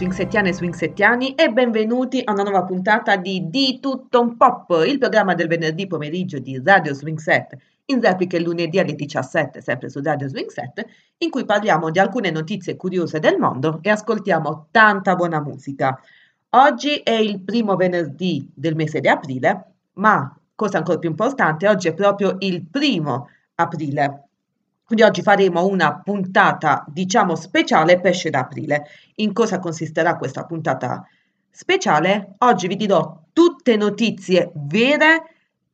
swingsettiane e swingsettiani e benvenuti a una nuova puntata di Di Tutto Un Pop, il programma del venerdì pomeriggio di Radio Swing Set, in replica il lunedì alle 17, sempre su Radio Swing Set, in cui parliamo di alcune notizie curiose del mondo e ascoltiamo tanta buona musica. Oggi è il primo venerdì del mese di aprile, ma cosa ancora più importante, oggi è proprio il primo aprile. Quindi oggi faremo una puntata, diciamo, speciale pesce d'aprile. In cosa consisterà questa puntata speciale? Oggi vi dirò tutte notizie vere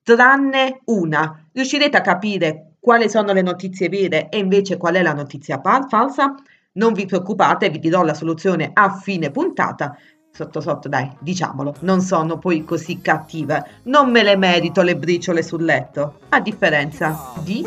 tranne una. Riuscirete a capire quali sono le notizie vere e invece qual è la notizia falsa? Non vi preoccupate, vi dirò la soluzione a fine puntata. Sotto sotto, dai, diciamolo, non sono poi così cattive. Non me le merito le briciole sul letto, a differenza di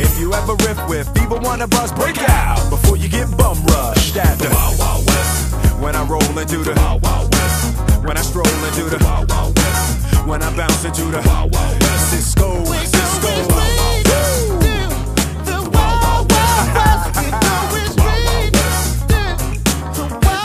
If you ever riff with people wanna buzz, break out before you get bum rushed at the Wild Wild West. When I roll into the Wild Wild West. When I stroll into the Wild Wild West. When I bounce into the Wild Wild West. Cisco, Cisco.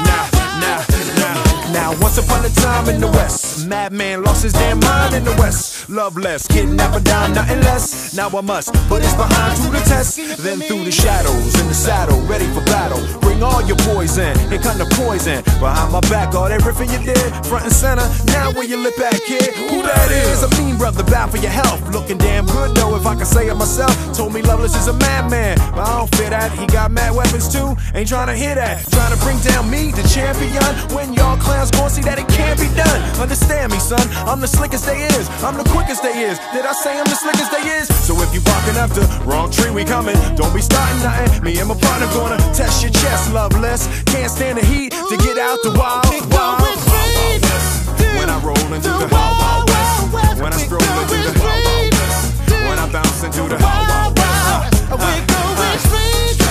Now, now, now, once upon a time in the West, madman lost his damn mind in the West. Love less, kidnapper down, nothing less. Now I must put his behind to the test. Then through the shadows, in the saddle, ready for battle. Bring all your poison, here come the poison. Behind my back, all that you did, front and center. Now where you lip at, kid? Who that is? A mean brother, bad for your health. Looking damn good though, if I can say it myself. Told me Loveless is a madman, but I don't fear that. He got mad weapons too, ain't trying to hear that. Trying to bring down me, the champion. When y'all clowns gon' see that it can't be done. Understand understand me, son. I'm the slickest they is. I'm the quickest they is. Did I say I'm the slickest they is? So if you walking after wrong tree, we coming. Don't be starting nothing. Me and my partner gonna test your chest, loveless. Can't stand the heat to get out the wild. wild. When I roll into the, the wild, wild west. west. When I stroll into the wild, wild west. When I bounce into the wild, wild west. We're going straight.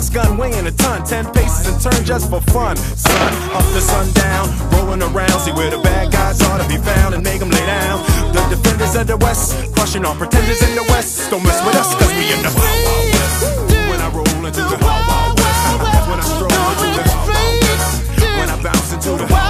Max gun weighing a ton, ten paces and turn just for fun. Sun up to sundown, rolling around, see where the bad guys ought to be found and make them lay down. The defenders of the West, crushing all pretenders in the West. Don't mess with us, cause we in the Wild West. When I roll into the Wild Wild West, when I stroll into the Wild Wild West, when I bounce into the Wild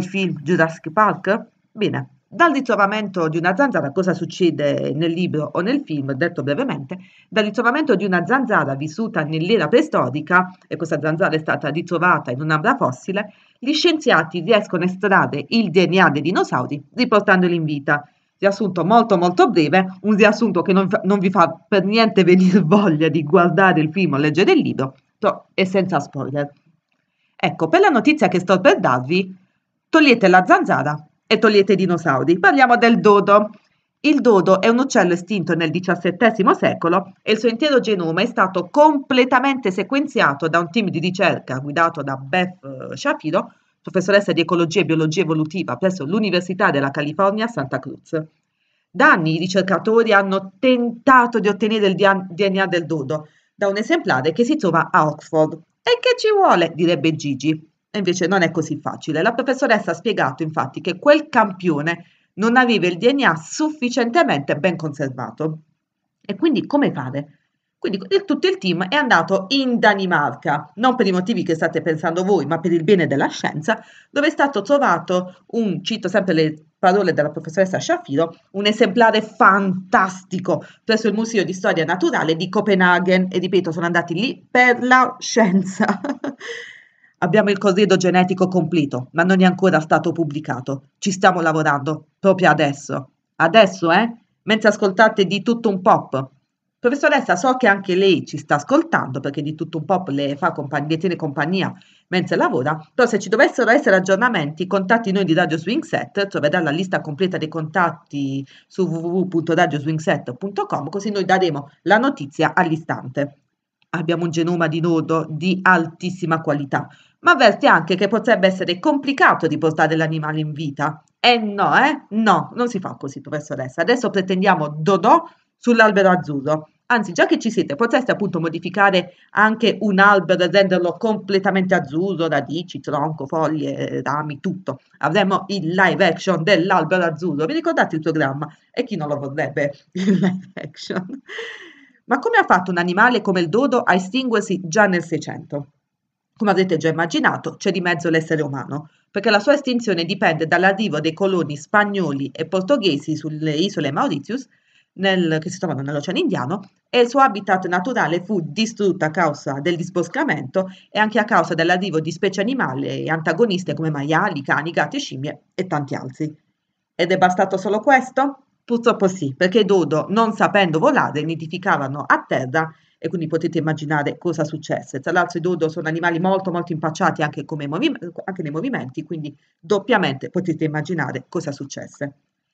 il film Jurassic Park? Bene, dal ritrovamento di una zanzara, cosa succede nel libro o nel film? Detto brevemente, dal ritrovamento di una zanzara vissuta nell'era preistorica, e questa zanzara è stata ritrovata in un'ambra fossile, gli scienziati riescono a estrarre il DNA dei dinosauri riportandoli in vita. Riassunto molto molto breve, un riassunto che non, non vi fa per niente venire voglia di guardare il film o leggere il libro, però è senza spoiler. Ecco, per la notizia che sto per darvi, Togliete la zanzara e togliete i dinosauri. Parliamo del dodo. Il dodo è un uccello estinto nel XVII secolo e il suo intero genoma è stato completamente sequenziato da un team di ricerca guidato da Beth eh, Shapiro, professoressa di ecologia e biologia evolutiva presso l'Università della California a Santa Cruz. Da anni i ricercatori hanno tentato di ottenere il DNA del dodo da un esemplare che si trova a Oxford. E che ci vuole, direbbe Gigi. E invece non è così facile. La professoressa ha spiegato infatti che quel campione non aveva il DNA sufficientemente ben conservato. E quindi come fare? Quindi tutto il team è andato in Danimarca, non per i motivi che state pensando voi, ma per il bene della scienza, dove è stato trovato un, cito sempre le parole della professoressa Shafiro, un esemplare fantastico presso il Museo di Storia Naturale di Copenaghen e ripeto, sono andati lì per la scienza. Abbiamo il corredo genetico completo, ma non è ancora stato pubblicato. Ci stiamo lavorando proprio adesso. Adesso, eh? Mentre ascoltate di tutto un pop, Professoressa, so che anche lei ci sta ascoltando perché di tutto un po' le, fa compagnia, le tiene compagnia mentre lavora, però se ci dovessero essere aggiornamenti, contatti noi di Radio Swing Set, troverà la lista completa dei contatti su www.radioswingset.com, così noi daremo la notizia all'istante. Abbiamo un genoma di nodo di altissima qualità, ma avverte anche che potrebbe essere complicato riportare l'animale in vita. Eh no, eh? No, non si fa così, professoressa. Adesso pretendiamo Dodò sull'albero azzurro. Anzi, già che ci siete, potreste appunto modificare anche un albero e renderlo completamente azzurro, radici, tronco, foglie, rami, tutto. Avremo il live action dell'albero azzurro. Vi ricordate il programma? E chi non lo vorrebbe il live action? Ma come ha fatto un animale come il dodo a estinguersi già nel 600? Come avrete già immaginato, c'è di mezzo l'essere umano, perché la sua estinzione dipende dall'arrivo dei coloni spagnoli e portoghesi sulle isole Mauritius nel, che si trovano nell'Oceano Indiano e il suo habitat naturale fu distrutto a causa del disboscamento e anche a causa dell'arrivo di specie animali antagoniste come maiali, cani, gatti, scimmie e tanti altri. Ed è bastato solo questo? Purtroppo sì, perché dodo, non sapendo volare, nidificavano a terra e quindi potete immaginare cosa successe. Tra l'altro i dodo sono animali molto molto impacciati anche, movi- anche nei movimenti, quindi doppiamente potete immaginare cosa successe.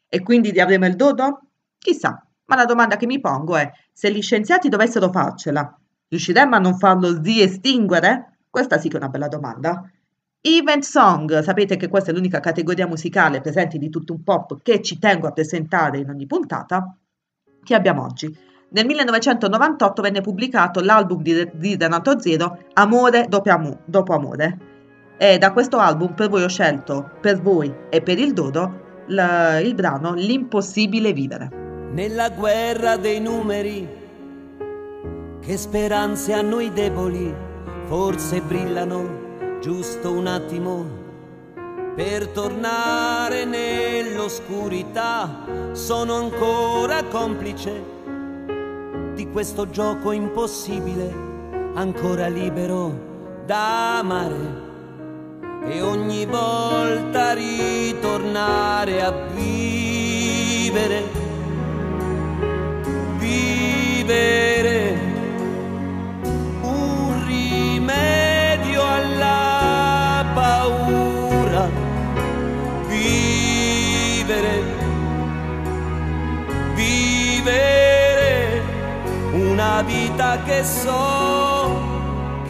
E quindi avremo il dodo? Chissà, ma la domanda che mi pongo è, se gli scienziati dovessero farcela, riusciremmo a non farlo estinguere? Questa sì che è una bella domanda. Event Song, sapete che questa è l'unica categoria musicale presente di tutto un pop che ci tengo a presentare in ogni puntata, che abbiamo oggi. Nel 1998 venne pubblicato l'album di, di Renato Zero, Amore dopo, amo, dopo amore. E da questo album per voi ho scelto, per voi e per il Dodo, il, il brano L'impossibile vivere nella guerra dei numeri. Che speranze hanno i deboli, forse brillano giusto un attimo per tornare nell'oscurità. Sono ancora complice di questo gioco impossibile, ancora libero da amare. E ogni volta ritornare a vivere vita che so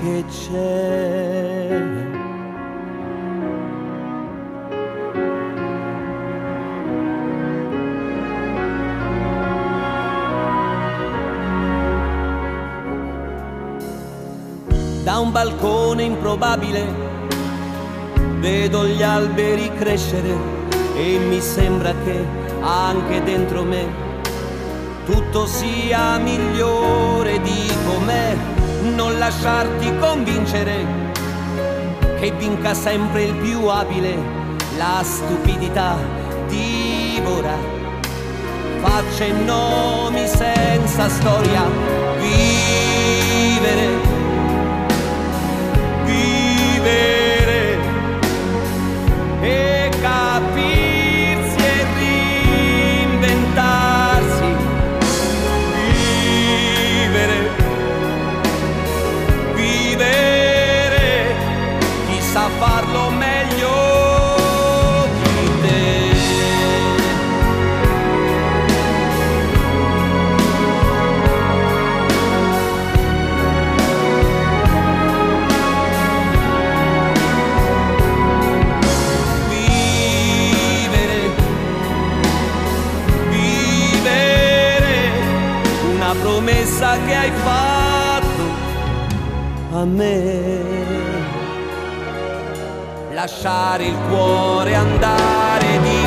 che c'è. da un balcone improbabile vedo gli alberi crescere e mi sembra che anche dentro me tutto sia migliore di com'è. Non lasciarti convincere che vinca sempre il più abile la stupidità divora facce nomi senza storia vivere vivere. E promessa che hai fatto a me. Lasciare il cuore andare di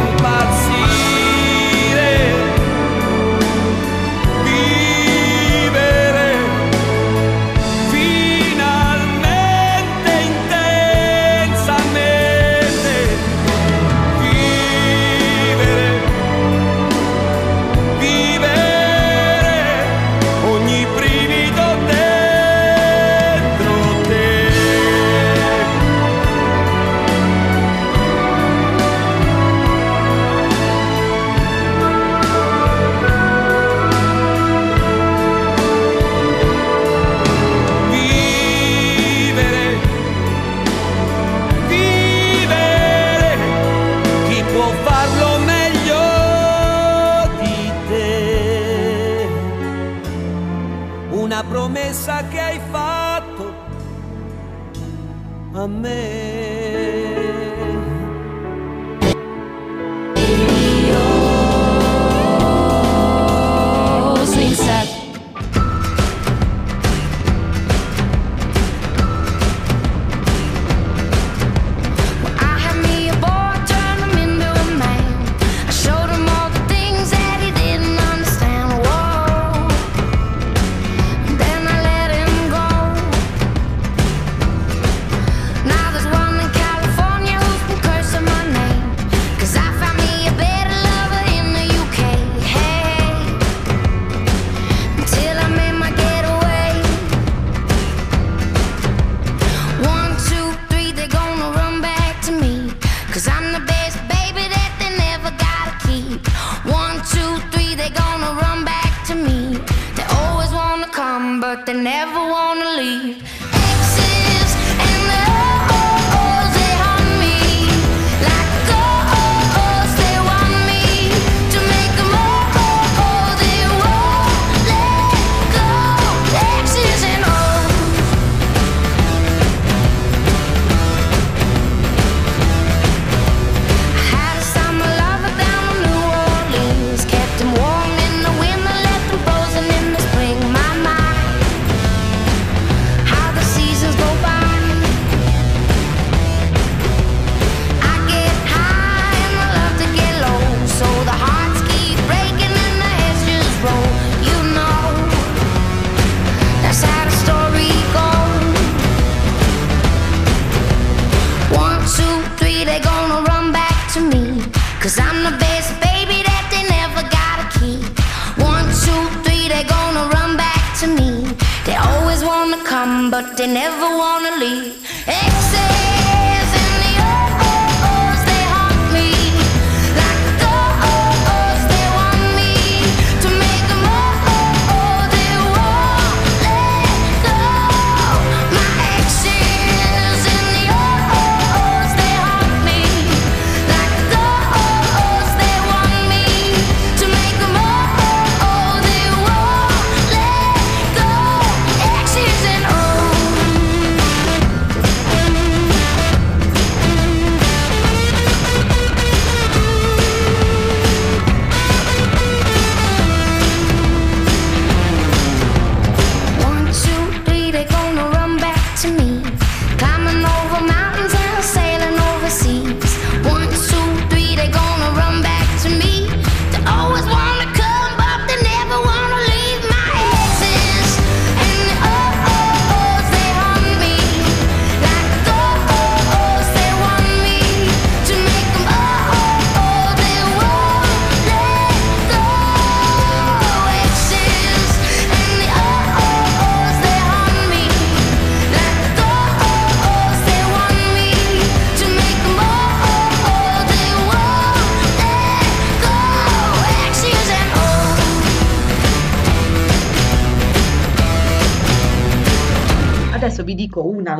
amen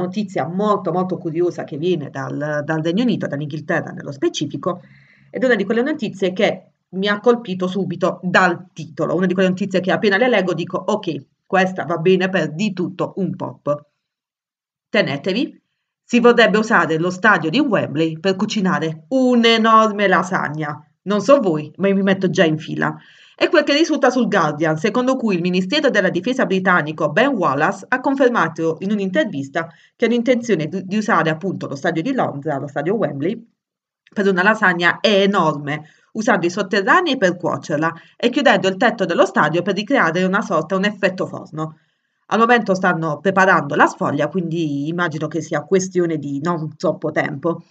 notizia molto molto curiosa che viene dal, dal Regno Unito, dall'Inghilterra nello specifico, ed è una di quelle notizie che mi ha colpito subito dal titolo, una di quelle notizie che appena le leggo dico ok, questa va bene per di tutto un pop. Tenetevi, si vorrebbe usare lo stadio di Wembley per cucinare un'enorme lasagna. Non so voi, ma io mi metto già in fila. È quel che risulta sul Guardian, secondo cui il Ministero della Difesa britannico Ben Wallace ha confermato in un'intervista che hanno intenzione di usare appunto lo stadio di Londra, lo stadio Wembley, per una lasagna enorme, usando i sotterranei per cuocerla e chiudendo il tetto dello stadio per ricreare una sorta, un effetto forno. Al momento stanno preparando la sfoglia, quindi immagino che sia questione di non troppo tempo.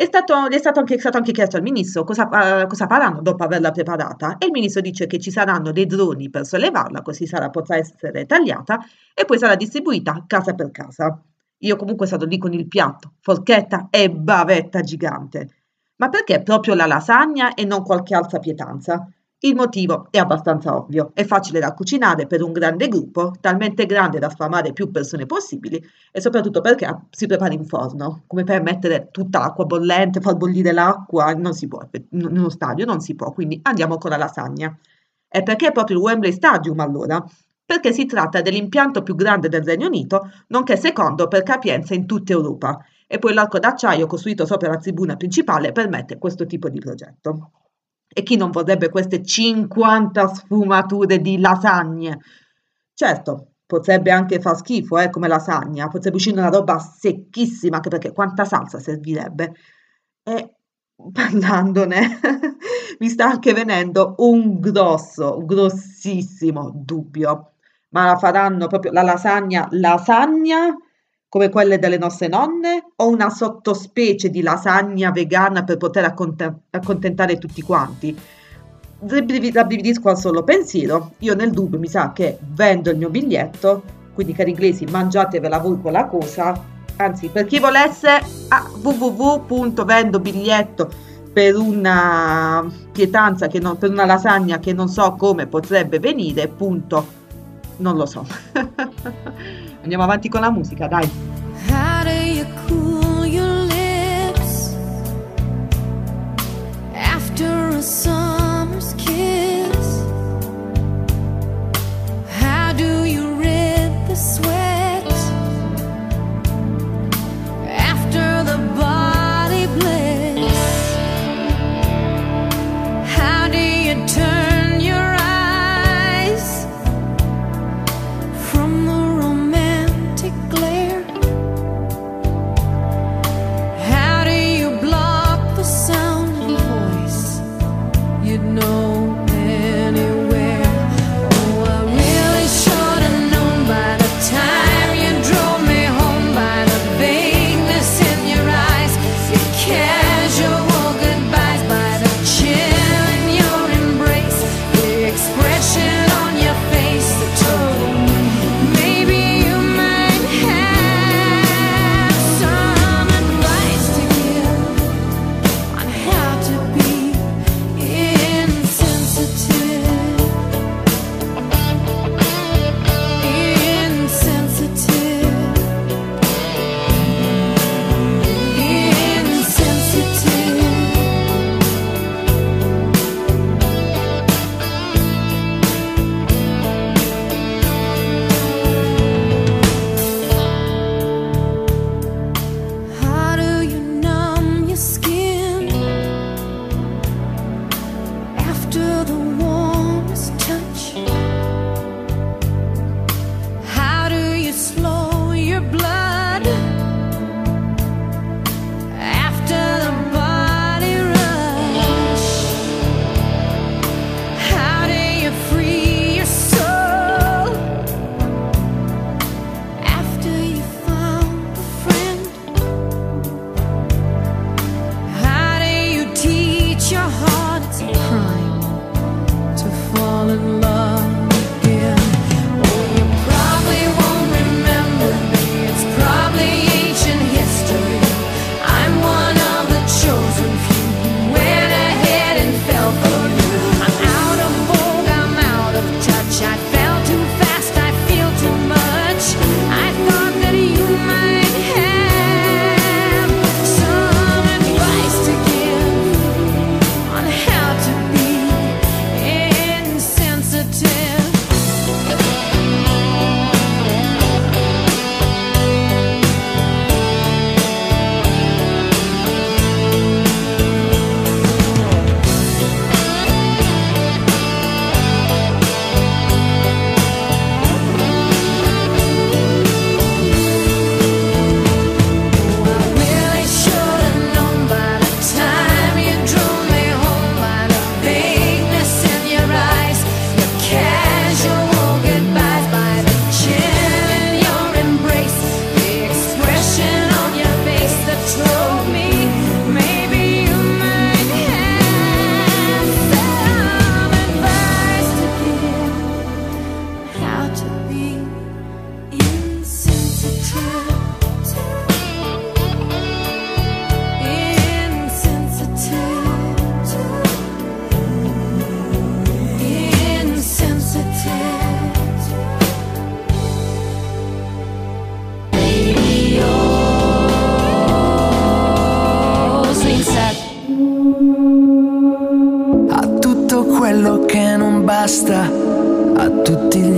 È stato, è stato anche, stato anche chiesto al ministro cosa, eh, cosa faranno dopo averla preparata e il ministro dice che ci saranno dei droni per sollevarla, così sarà, potrà essere tagliata e poi sarà distribuita casa per casa. Io comunque sono lì con il piatto, forchetta e bavetta gigante. Ma perché proprio la lasagna e non qualche altra pietanza? Il motivo è abbastanza ovvio, è facile da cucinare per un grande gruppo, talmente grande da sfamare più persone possibili e soprattutto perché si prepara in forno, come per mettere tutta l'acqua bollente, far bollire l'acqua, non si può, in uno stadio non si può, quindi andiamo con la lasagna. E perché proprio il Wembley Stadium allora? Perché si tratta dell'impianto più grande del Regno Unito, nonché secondo per capienza in tutta Europa, e poi l'arco d'acciaio costruito sopra la tribuna principale permette questo tipo di progetto. E chi non vorrebbe queste 50 sfumature di lasagne? Certo, potrebbe anche far schifo, eh, come lasagna, potrebbe uscire una roba secchissima, anche perché quanta salsa servirebbe. E parlandone, mi sta anche venendo un grosso, grossissimo dubbio. Ma la faranno proprio la lasagna, lasagna come quelle delle nostre nonne o una sottospecie di lasagna vegana per poter acconte- accontentare tutti quanti? Rabbrivi- Rabbrividisco al solo pensiero, io nel dubbio mi sa che vendo il mio biglietto, quindi cari inglesi mangiatevela voi quella cosa, anzi per chi volesse a www.vendobiglietto per una pietanza, che non, per una lasagna che non so come potrebbe venire, punto, non lo so. Andiamo avanti con la musica, dai. How do you cool your lips after a summer's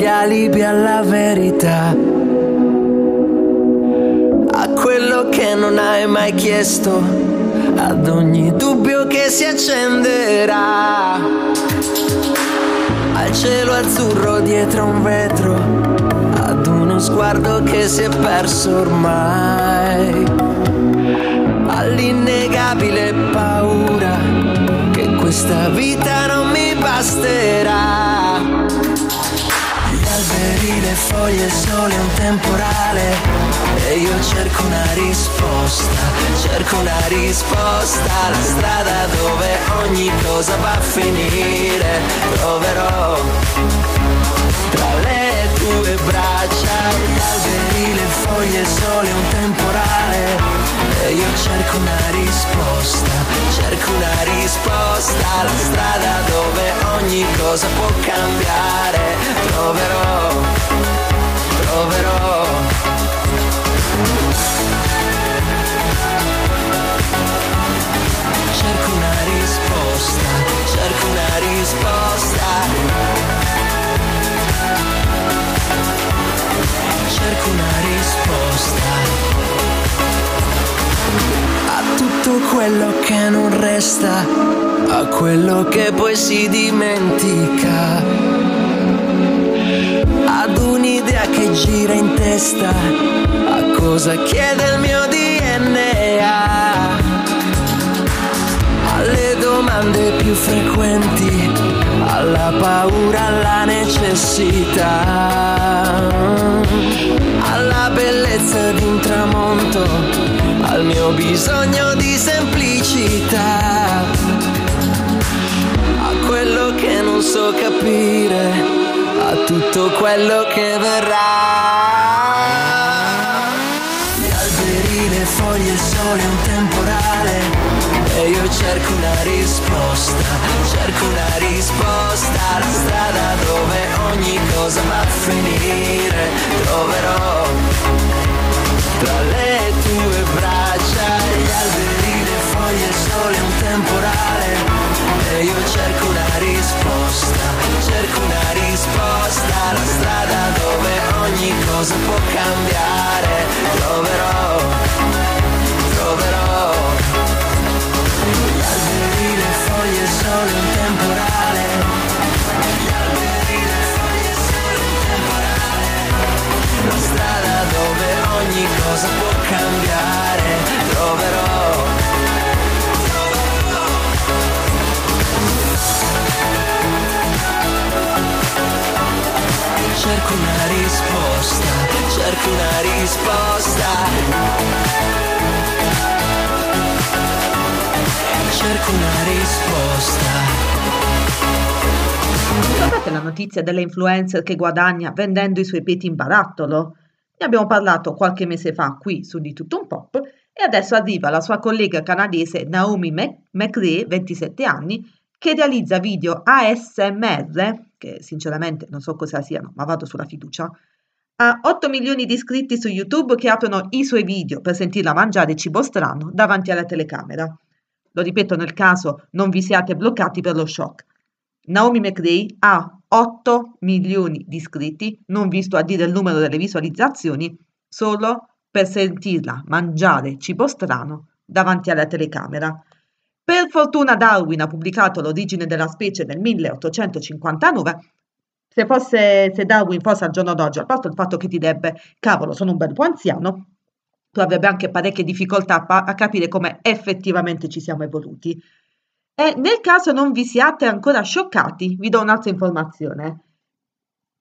gli alibi alla verità. A quello che non hai mai chiesto, ad ogni dubbio che si accenderà. Al cielo azzurro dietro un vetro, ad uno sguardo che si è perso ormai. All'innegabile paura che questa vita non basterà. Gli alberi, le foglie, il sole, un temporale. E io cerco una risposta, cerco una risposta. La strada dove ogni cosa va a finire. Troverò tra le tue braccia gli alberi, le foglie, il sole, un temporale. E io cerco una risposta, cerco una risposta. La strada dove ogni cosa può cambiare. Troverò, troverò. Cerco una risposta, cerco una risposta. Cerco una risposta. A tutto quello che non resta, a quello che poi si dimentica. Ad un'idea che gira in testa, a cosa chiede il mio DNA alle domande più frequenti, alla paura, alla necessità, alla bellezza di un tramonto, al mio bisogno di semplicità, a quello che non so capire, a tutto quello che verrà. Risposta, cerco una risposta alla strada dove ogni cosa va a finire. Troverò tra le tue braccia gli alberi, le foglie, il sole, un temporale. E io cerco una risposta, cerco una risposta alla strada dove ogni cosa può cambiare. Troverò. Cosa può cambiare. Troverò. Cerco una risposta, cerco una risposta. Cerco una risposta. Sapete la notizia dell'influencer che guadagna vendendo i suoi peti in barattolo? Ne abbiamo parlato qualche mese fa qui su Di Tutto Un Pop e adesso arriva la sua collega canadese Naomi McRae, 27 anni, che realizza video ASMR, che sinceramente non so cosa siano, ma vado sulla fiducia, ha 8 milioni di iscritti su YouTube che aprono i suoi video per sentirla mangiare cibo strano davanti alla telecamera. Lo ripeto nel caso non vi siate bloccati per lo shock. Naomi McRae ha 8 milioni di iscritti, non visto a dire il numero delle visualizzazioni, solo per sentirla mangiare cibo strano davanti alla telecamera. Per fortuna Darwin ha pubblicato L'origine della specie nel 1859. Se, fosse, se Darwin fosse al giorno d'oggi, a parte il fatto che ti direbbe, cavolo, sono un bel po' anziano, tu avrebbe anche parecchie difficoltà a capire come effettivamente ci siamo evoluti. E nel caso non vi siate ancora scioccati, vi do un'altra informazione.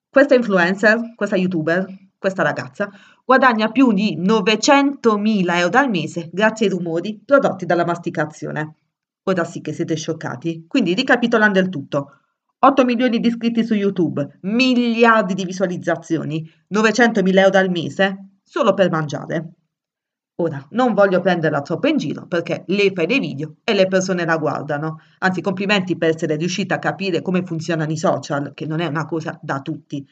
Questa influencer, questa youtuber, questa ragazza, guadagna più di 900.000 euro al mese grazie ai rumori prodotti dalla masticazione. Ora sì che siete scioccati. Quindi, ricapitolando il tutto, 8 milioni di iscritti su YouTube, miliardi di visualizzazioni, 900.000 euro al mese, solo per mangiare. Ora, non voglio prenderla troppo in giro perché lei fa dei video e le persone la guardano. Anzi, complimenti per essere riuscita a capire come funzionano i social, che non è una cosa da tutti.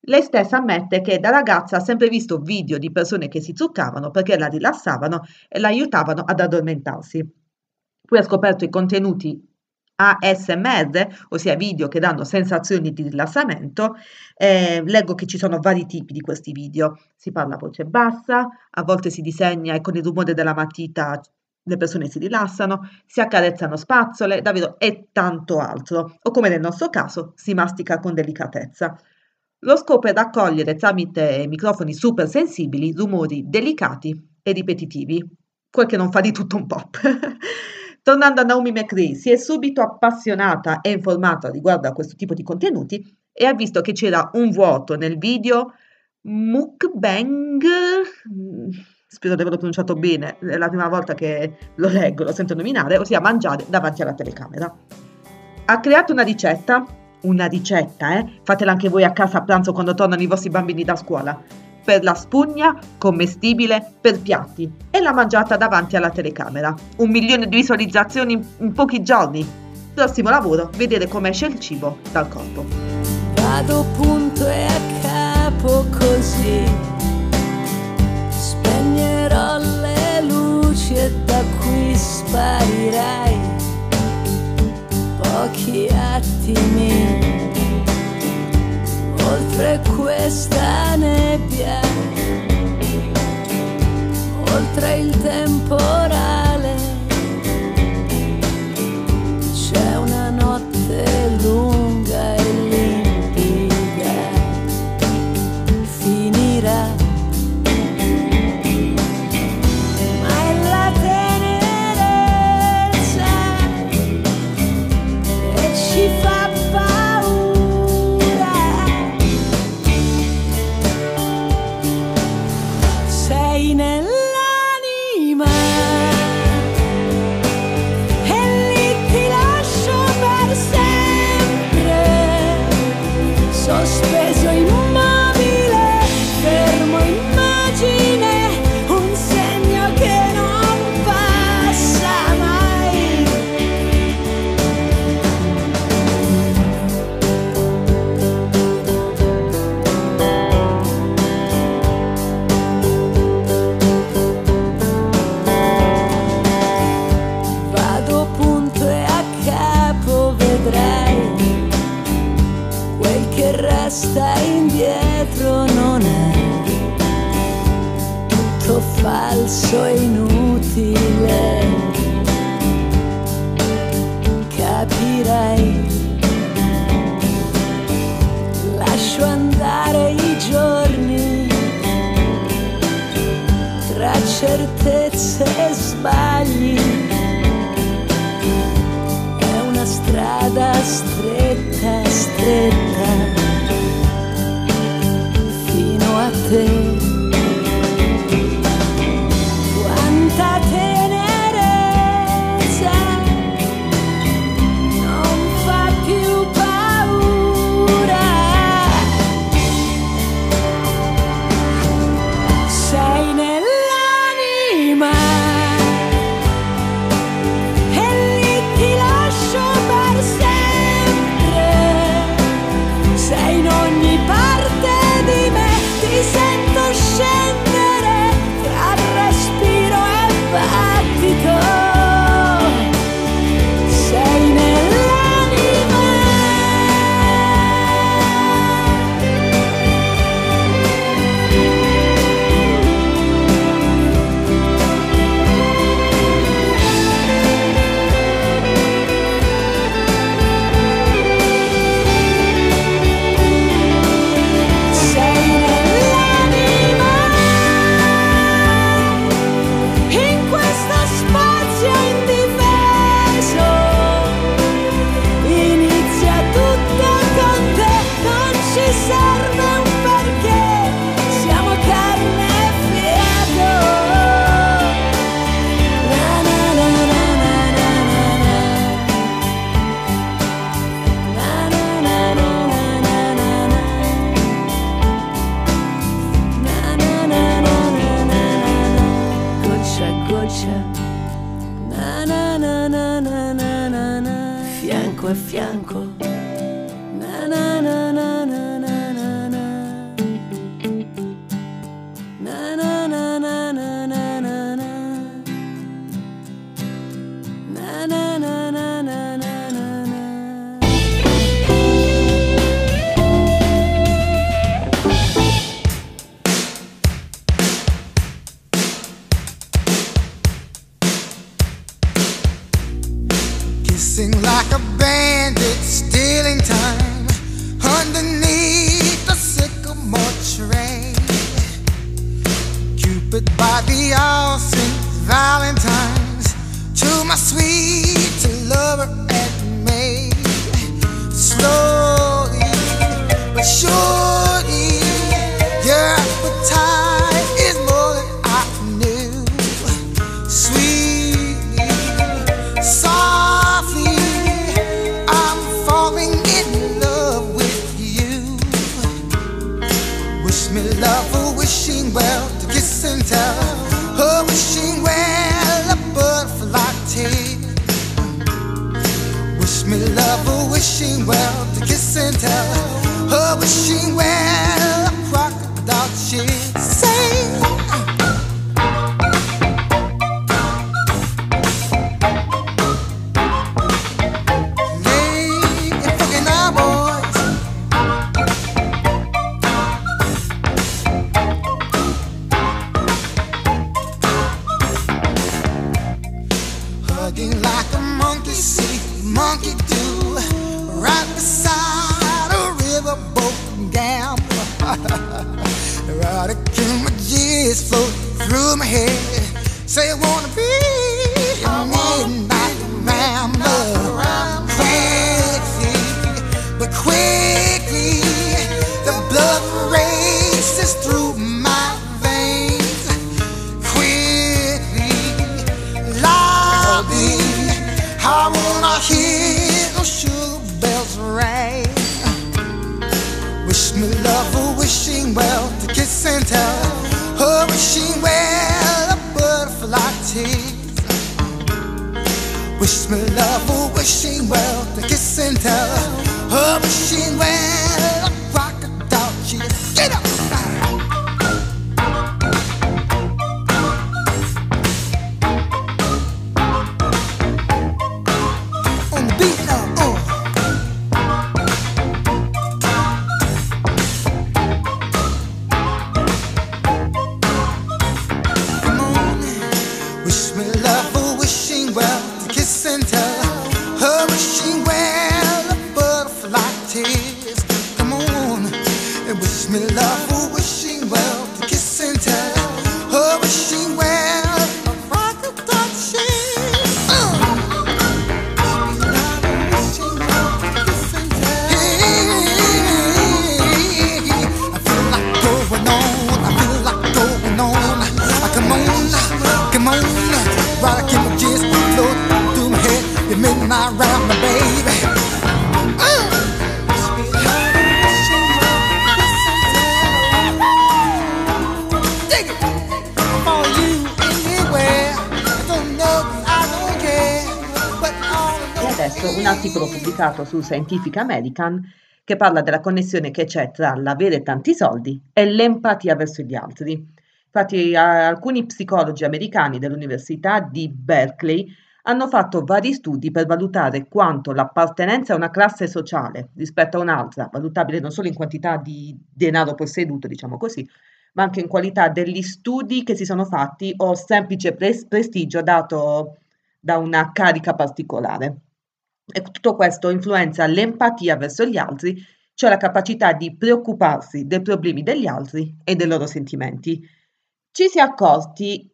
Lei stessa ammette che da ragazza ha sempre visto video di persone che si zuccavano perché la rilassavano e la aiutavano ad addormentarsi. Poi ha scoperto i contenuti ASMR, ossia video che danno sensazioni di rilassamento, eh, leggo che ci sono vari tipi di questi video. Si parla a voce bassa, a volte si disegna e con il rumore della matita le persone si rilassano, si accarezzano spazzole, davvero e tanto altro, o come nel nostro caso si mastica con delicatezza. Lo scopo è raccogliere tramite microfoni super sensibili rumori delicati e ripetitivi, quel che non fa di tutto un pop. Tornando a Naomi McRae, si è subito appassionata e informata riguardo a questo tipo di contenuti e ha visto che c'era un vuoto nel video mukbang, mm, spero di averlo pronunciato bene, è la prima volta che lo leggo, lo sento nominare, ossia mangiare davanti alla telecamera. Ha creato una ricetta, una ricetta, eh? Fatela anche voi a casa a pranzo quando tornano i vostri bambini da scuola, per la spugna commestibile per piatti e l'ha mangiata davanti alla telecamera. Un milione di visualizzazioni in, pochi giorni. Prossimo lavoro, vedere come esce il cibo dal corpo. Vado punto e a capo così Spegnerò le luci e da qui sparirai Pochi attimi Oltre questa nebbia Oltre il temporale C'è una notte lunga A wishing well to kiss and tell. A wishing well, a butterfly tail. Wish me love, a wishing well to kiss and tell. A wishing well, wish me love, a wishing well to kiss and tell. A wishing well, a butterfly tears. Come on, and wish me love, pubblicato su Scientific American che parla della connessione che c'è tra l'avere tanti soldi e l'empatia verso gli altri. Infatti, alcuni psicologi americani dell'Università di Berkeley hanno fatto vari studi per valutare quanto l'appartenenza a una classe sociale rispetto a un'altra, valutabile non solo in quantità di denaro posseduto, diciamo così, ma anche in qualità degli studi che si sono fatti o semplice pres- prestigio dato da una carica particolare. E tutto questo influenza l'empatia verso gli altri, cioè la capacità di preoccuparsi dei problemi degli altri e dei loro sentimenti. Ci si è accorti,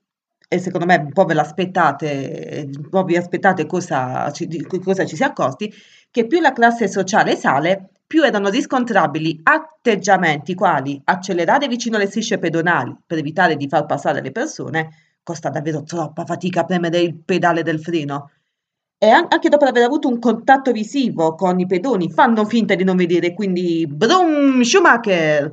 e secondo me un po' ve l'aspettate, un po' vi aspettate cosa ci, cosa ci si è accorti, che più la classe sociale sale, più erano riscontrabili atteggiamenti quali accelerare vicino alle strisce pedonali per evitare di far passare le persone, costa davvero troppa fatica premere il pedale del freno. E an- anche dopo aver avuto un contatto visivo con i pedoni, fanno finta di non vedere, quindi brum, Schumacher!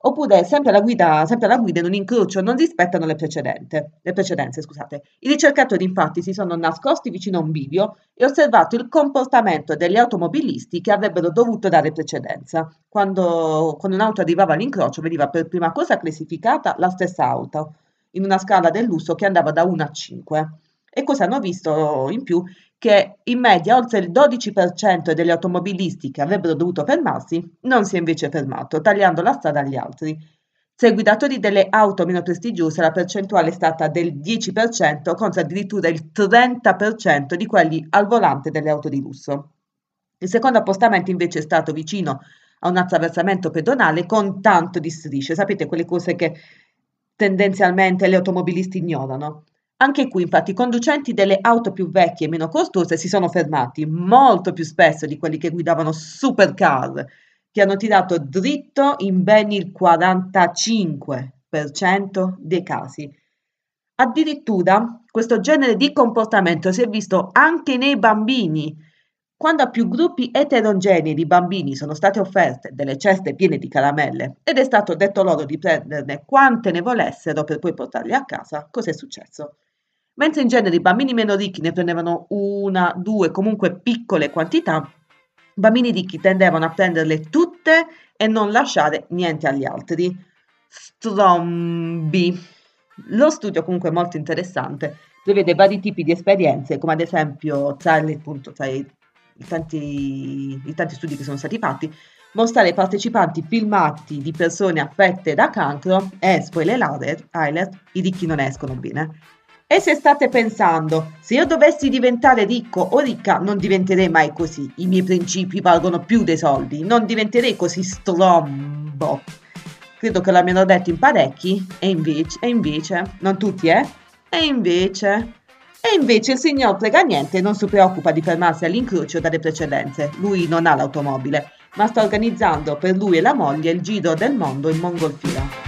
Oppure sempre alla guida, sempre alla guida in un incrocio non rispettano le, le precedenze. Scusate. I ricercatori infatti si sono nascosti vicino a un bivio e osservato il comportamento degli automobilisti che avrebbero dovuto dare precedenza. Quando, quando un'auto arrivava all'incrocio veniva per prima cosa classificata la stessa auto, in una scala del lusso che andava da 1 a 5. E cosa hanno visto in più? Che in media oltre il 12% degli automobilisti che avrebbero dovuto fermarsi non si è invece fermato, tagliando la strada agli altri. I guidatori delle auto meno prestigiose la percentuale è stata del 10% contro addirittura il 30% di quelli al volante delle auto di lusso. Il secondo appostamento invece è stato vicino a un attraversamento pedonale con tanto di strisce, sapete quelle cose che tendenzialmente gli automobilisti ignorano. Anche qui, infatti, i conducenti delle auto più vecchie e meno costose si sono fermati molto più spesso di quelli che guidavano supercar, che hanno tirato dritto in ben il 45% dei casi. Addirittura questo genere di comportamento si è visto anche nei bambini, quando a più gruppi eterogenei di bambini sono state offerte delle ceste piene di caramelle ed è stato detto loro di prenderne quante ne volessero per poi portarle a casa, cos'è successo? Mentre in genere i bambini meno ricchi ne prendevano una, due, comunque piccole quantità, i bambini ricchi tendevano a prenderle tutte e non lasciare niente agli altri. Strombi. Lo studio comunque è molto interessante, prevede vari tipi di esperienze, come ad esempio tra, le, appunto, tra i tanti, i tanti studi che sono stati fatti, mostrare ai partecipanti filmati di persone affette da cancro e, spoiler alert, i ricchi non escono bene. E se state pensando, se io dovessi diventare ricco o ricca, non diventerei mai così. I miei principi valgono più dei soldi, non diventerei così strombo. Credo che l'abbiano detto in parecchi, e invece, e invece, non tutti, eh? E invece, e invece il signor Preganiente non si preoccupa di fermarsi all'incrocio dalle precedenze. Lui non ha l'automobile, ma sta organizzando per lui e la moglie il giro del mondo in mongolfiera.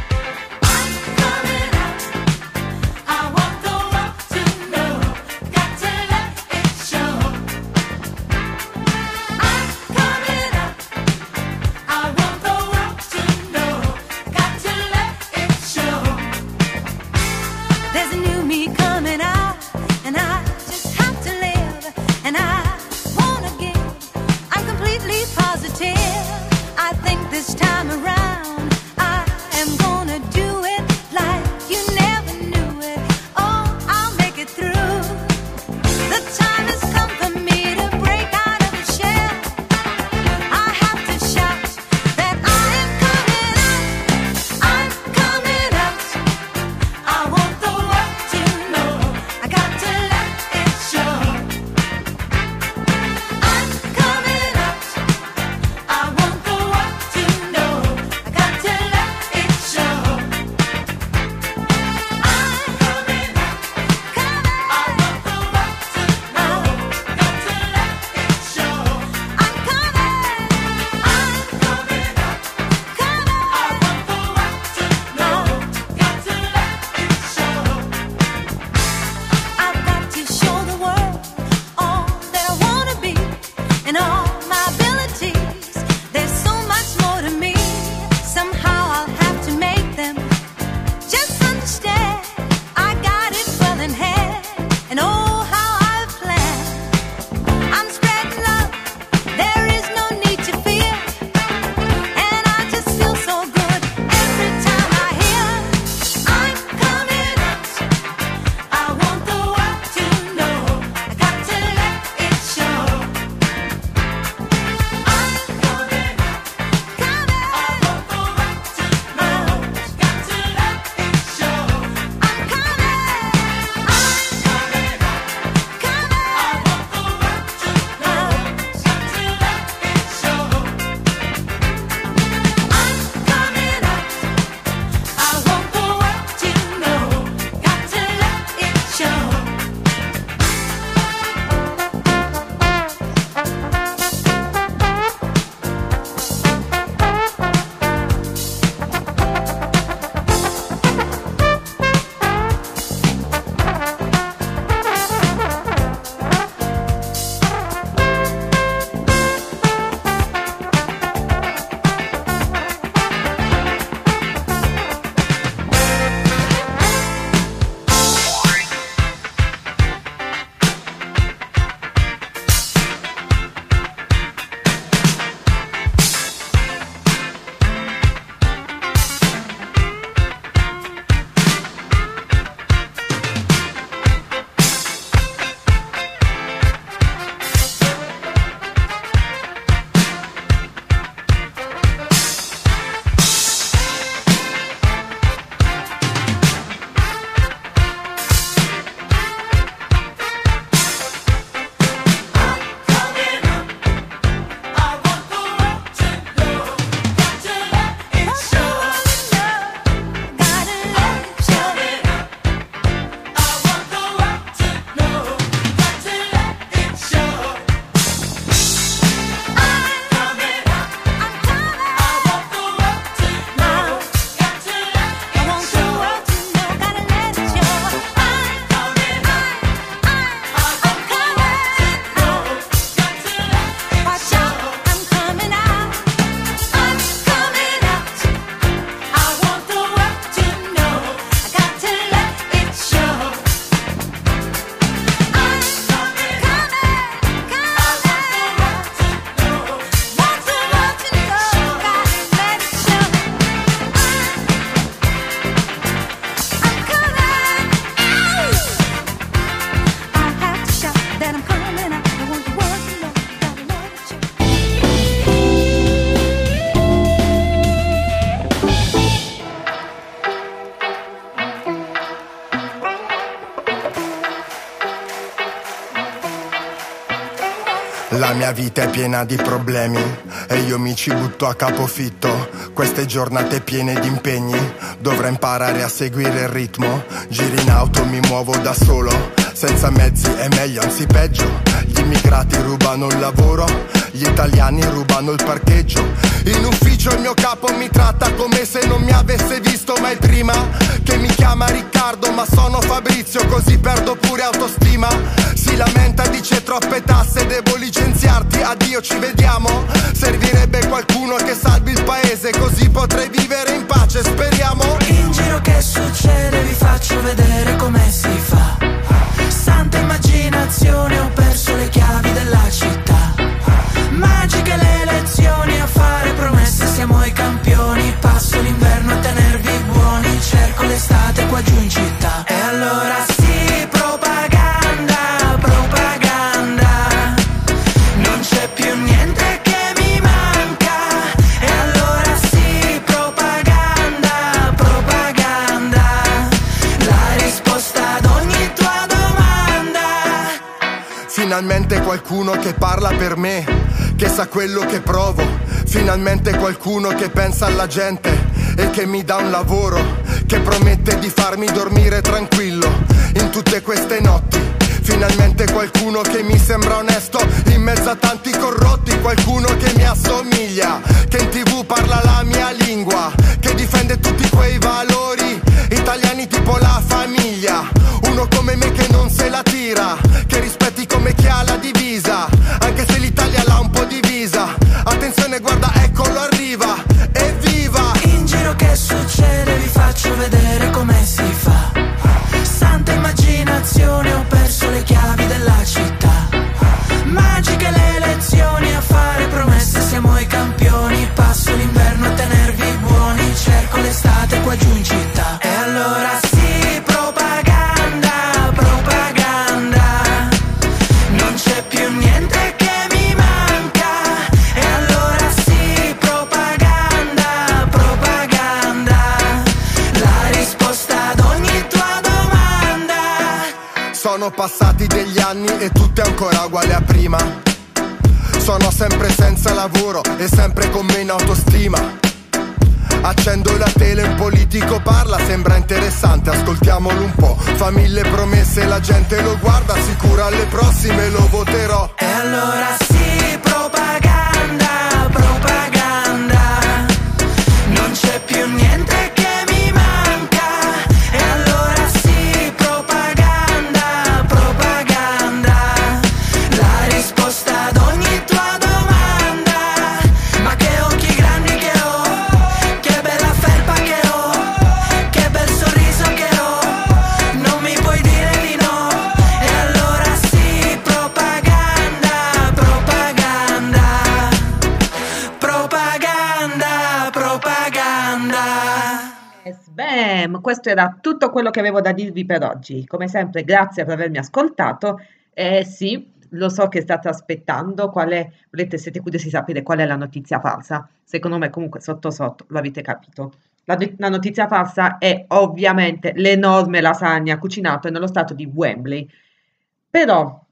La vita è piena di problemi e io mi ci butto a capofitto. Queste giornate piene di impegni, dovrei imparare a seguire il ritmo. Giri in auto, mi muovo da solo, senza mezzi è meglio, anzi peggio. Gli immigrati rubano il lavoro, gli italiani rubano il parcheggio. In ufficio il mio capo mi tratta come se non mi avesse visto mai prima. Che mi chiama Riccardo, ma sono Fabrizio, così perdo pure autostima. Si lamenta, dice troppe tasse, devo licenziarti, addio, ci vediamo. Servirebbe qualcuno che salvi il paese, così potrei vivere in pace, speriamo. In giro che succede vi faccio vedere come si fa giù in città. E allora sì propaganda, propaganda. Non c'è più niente che mi manca. E allora sì propaganda, propaganda. La risposta ad ogni tua domanda. Finalmente qualcuno che parla per me, che sa quello che provo. Finalmente qualcuno che pensa alla gente e che mi dà un lavoro, che promette di farmi dormire tranquillo in tutte queste notti. Finalmente qualcuno che mi sembra onesto in mezzo a tanti corrotti, qualcuno che mi assomiglia, che in tv parla la mia lingua, che difende tutti quei valori italiani tipo la famiglia. Uno come me che non se la tira, che rispetti come chi ha la divisa, anche se l'Italia l'ha un po' divisa. Attenzione, guarda, vedere come ancora uguale a prima. Sono sempre senza lavoro e sempre con meno autostima. Accendo la tele, un politico parla, sembra interessante, ascoltiamolo un po'. Fa mille promesse, la gente lo guarda, sicuro alle prossime lo voterò. E allora sì Questo era tutto quello che avevo da dirvi per oggi. Come sempre, grazie per avermi ascoltato. E sì, lo so che state aspettando qual è, volete, siete curiosi di sapere qual è la notizia falsa. Secondo me, comunque, sotto sotto l'avete capito. La, la notizia falsa è ovviamente l'enorme lasagna cucinata nello stato di Wembley. Però,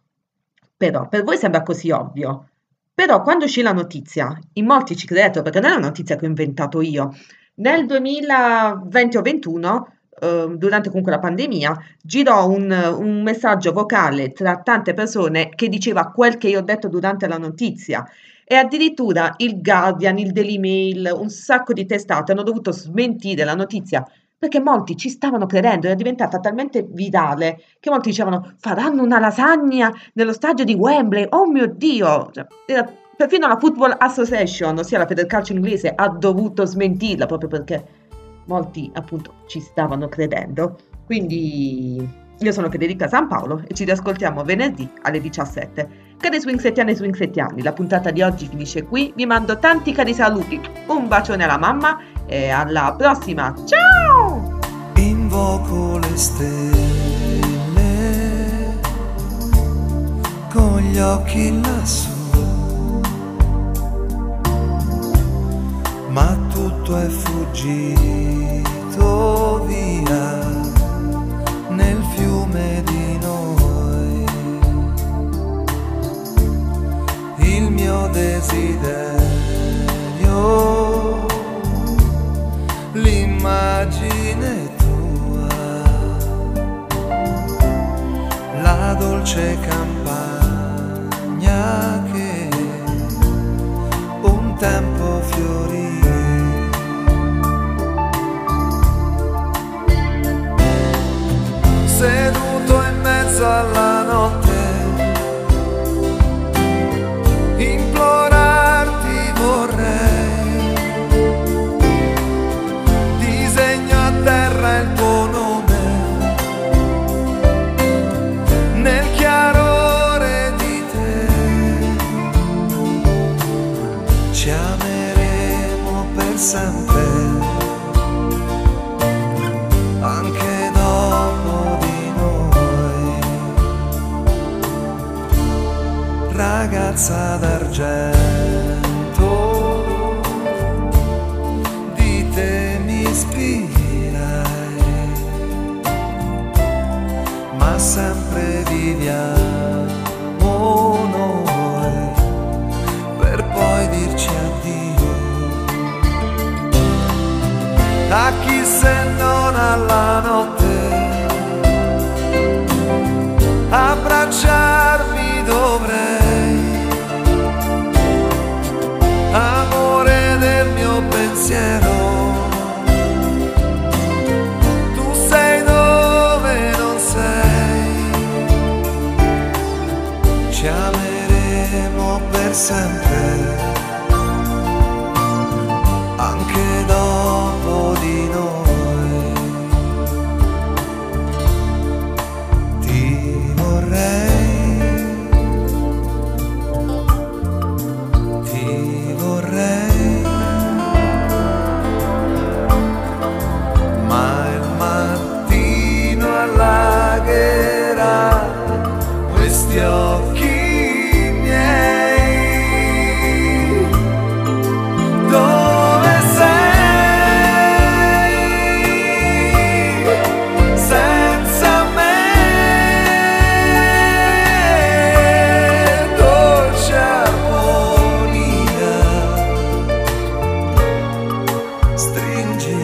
però, per voi sembra così ovvio. Però quando uscì la notizia, in molti ci credettero perché non è una notizia che ho inventato io. Nel 2020 o 21, eh, durante comunque la pandemia, girò un, un messaggio vocale tra tante persone che diceva quel che io ho detto durante la notizia. E addirittura il Guardian, il Daily Mail, un sacco di testate hanno dovuto smentire la notizia perché molti ci stavano credendo, era diventata talmente virale che molti dicevano faranno una lasagna nello stadio di Wembley, oh mio Dio! Cioè, era- perfino la Football Association, ossia la Federcalcio inglese, ha dovuto smentirla proprio perché molti appunto ci stavano credendo. Quindi io sono Federica San Paolo e ci riascoltiamo venerdì alle 17. Cari swingsettiani e swingsettiani, la puntata di oggi finisce qui. Vi mando tanti cari saluti, un bacione alla mamma e alla prossima. Ciao! Invoco le stelle con gli occhi lassù, ma tutto è fuggito via nel fiume di noi. Il mio desiderio, l'immagine tua, la dolce campagna che un tempo fiorì. In mezzo alla stringi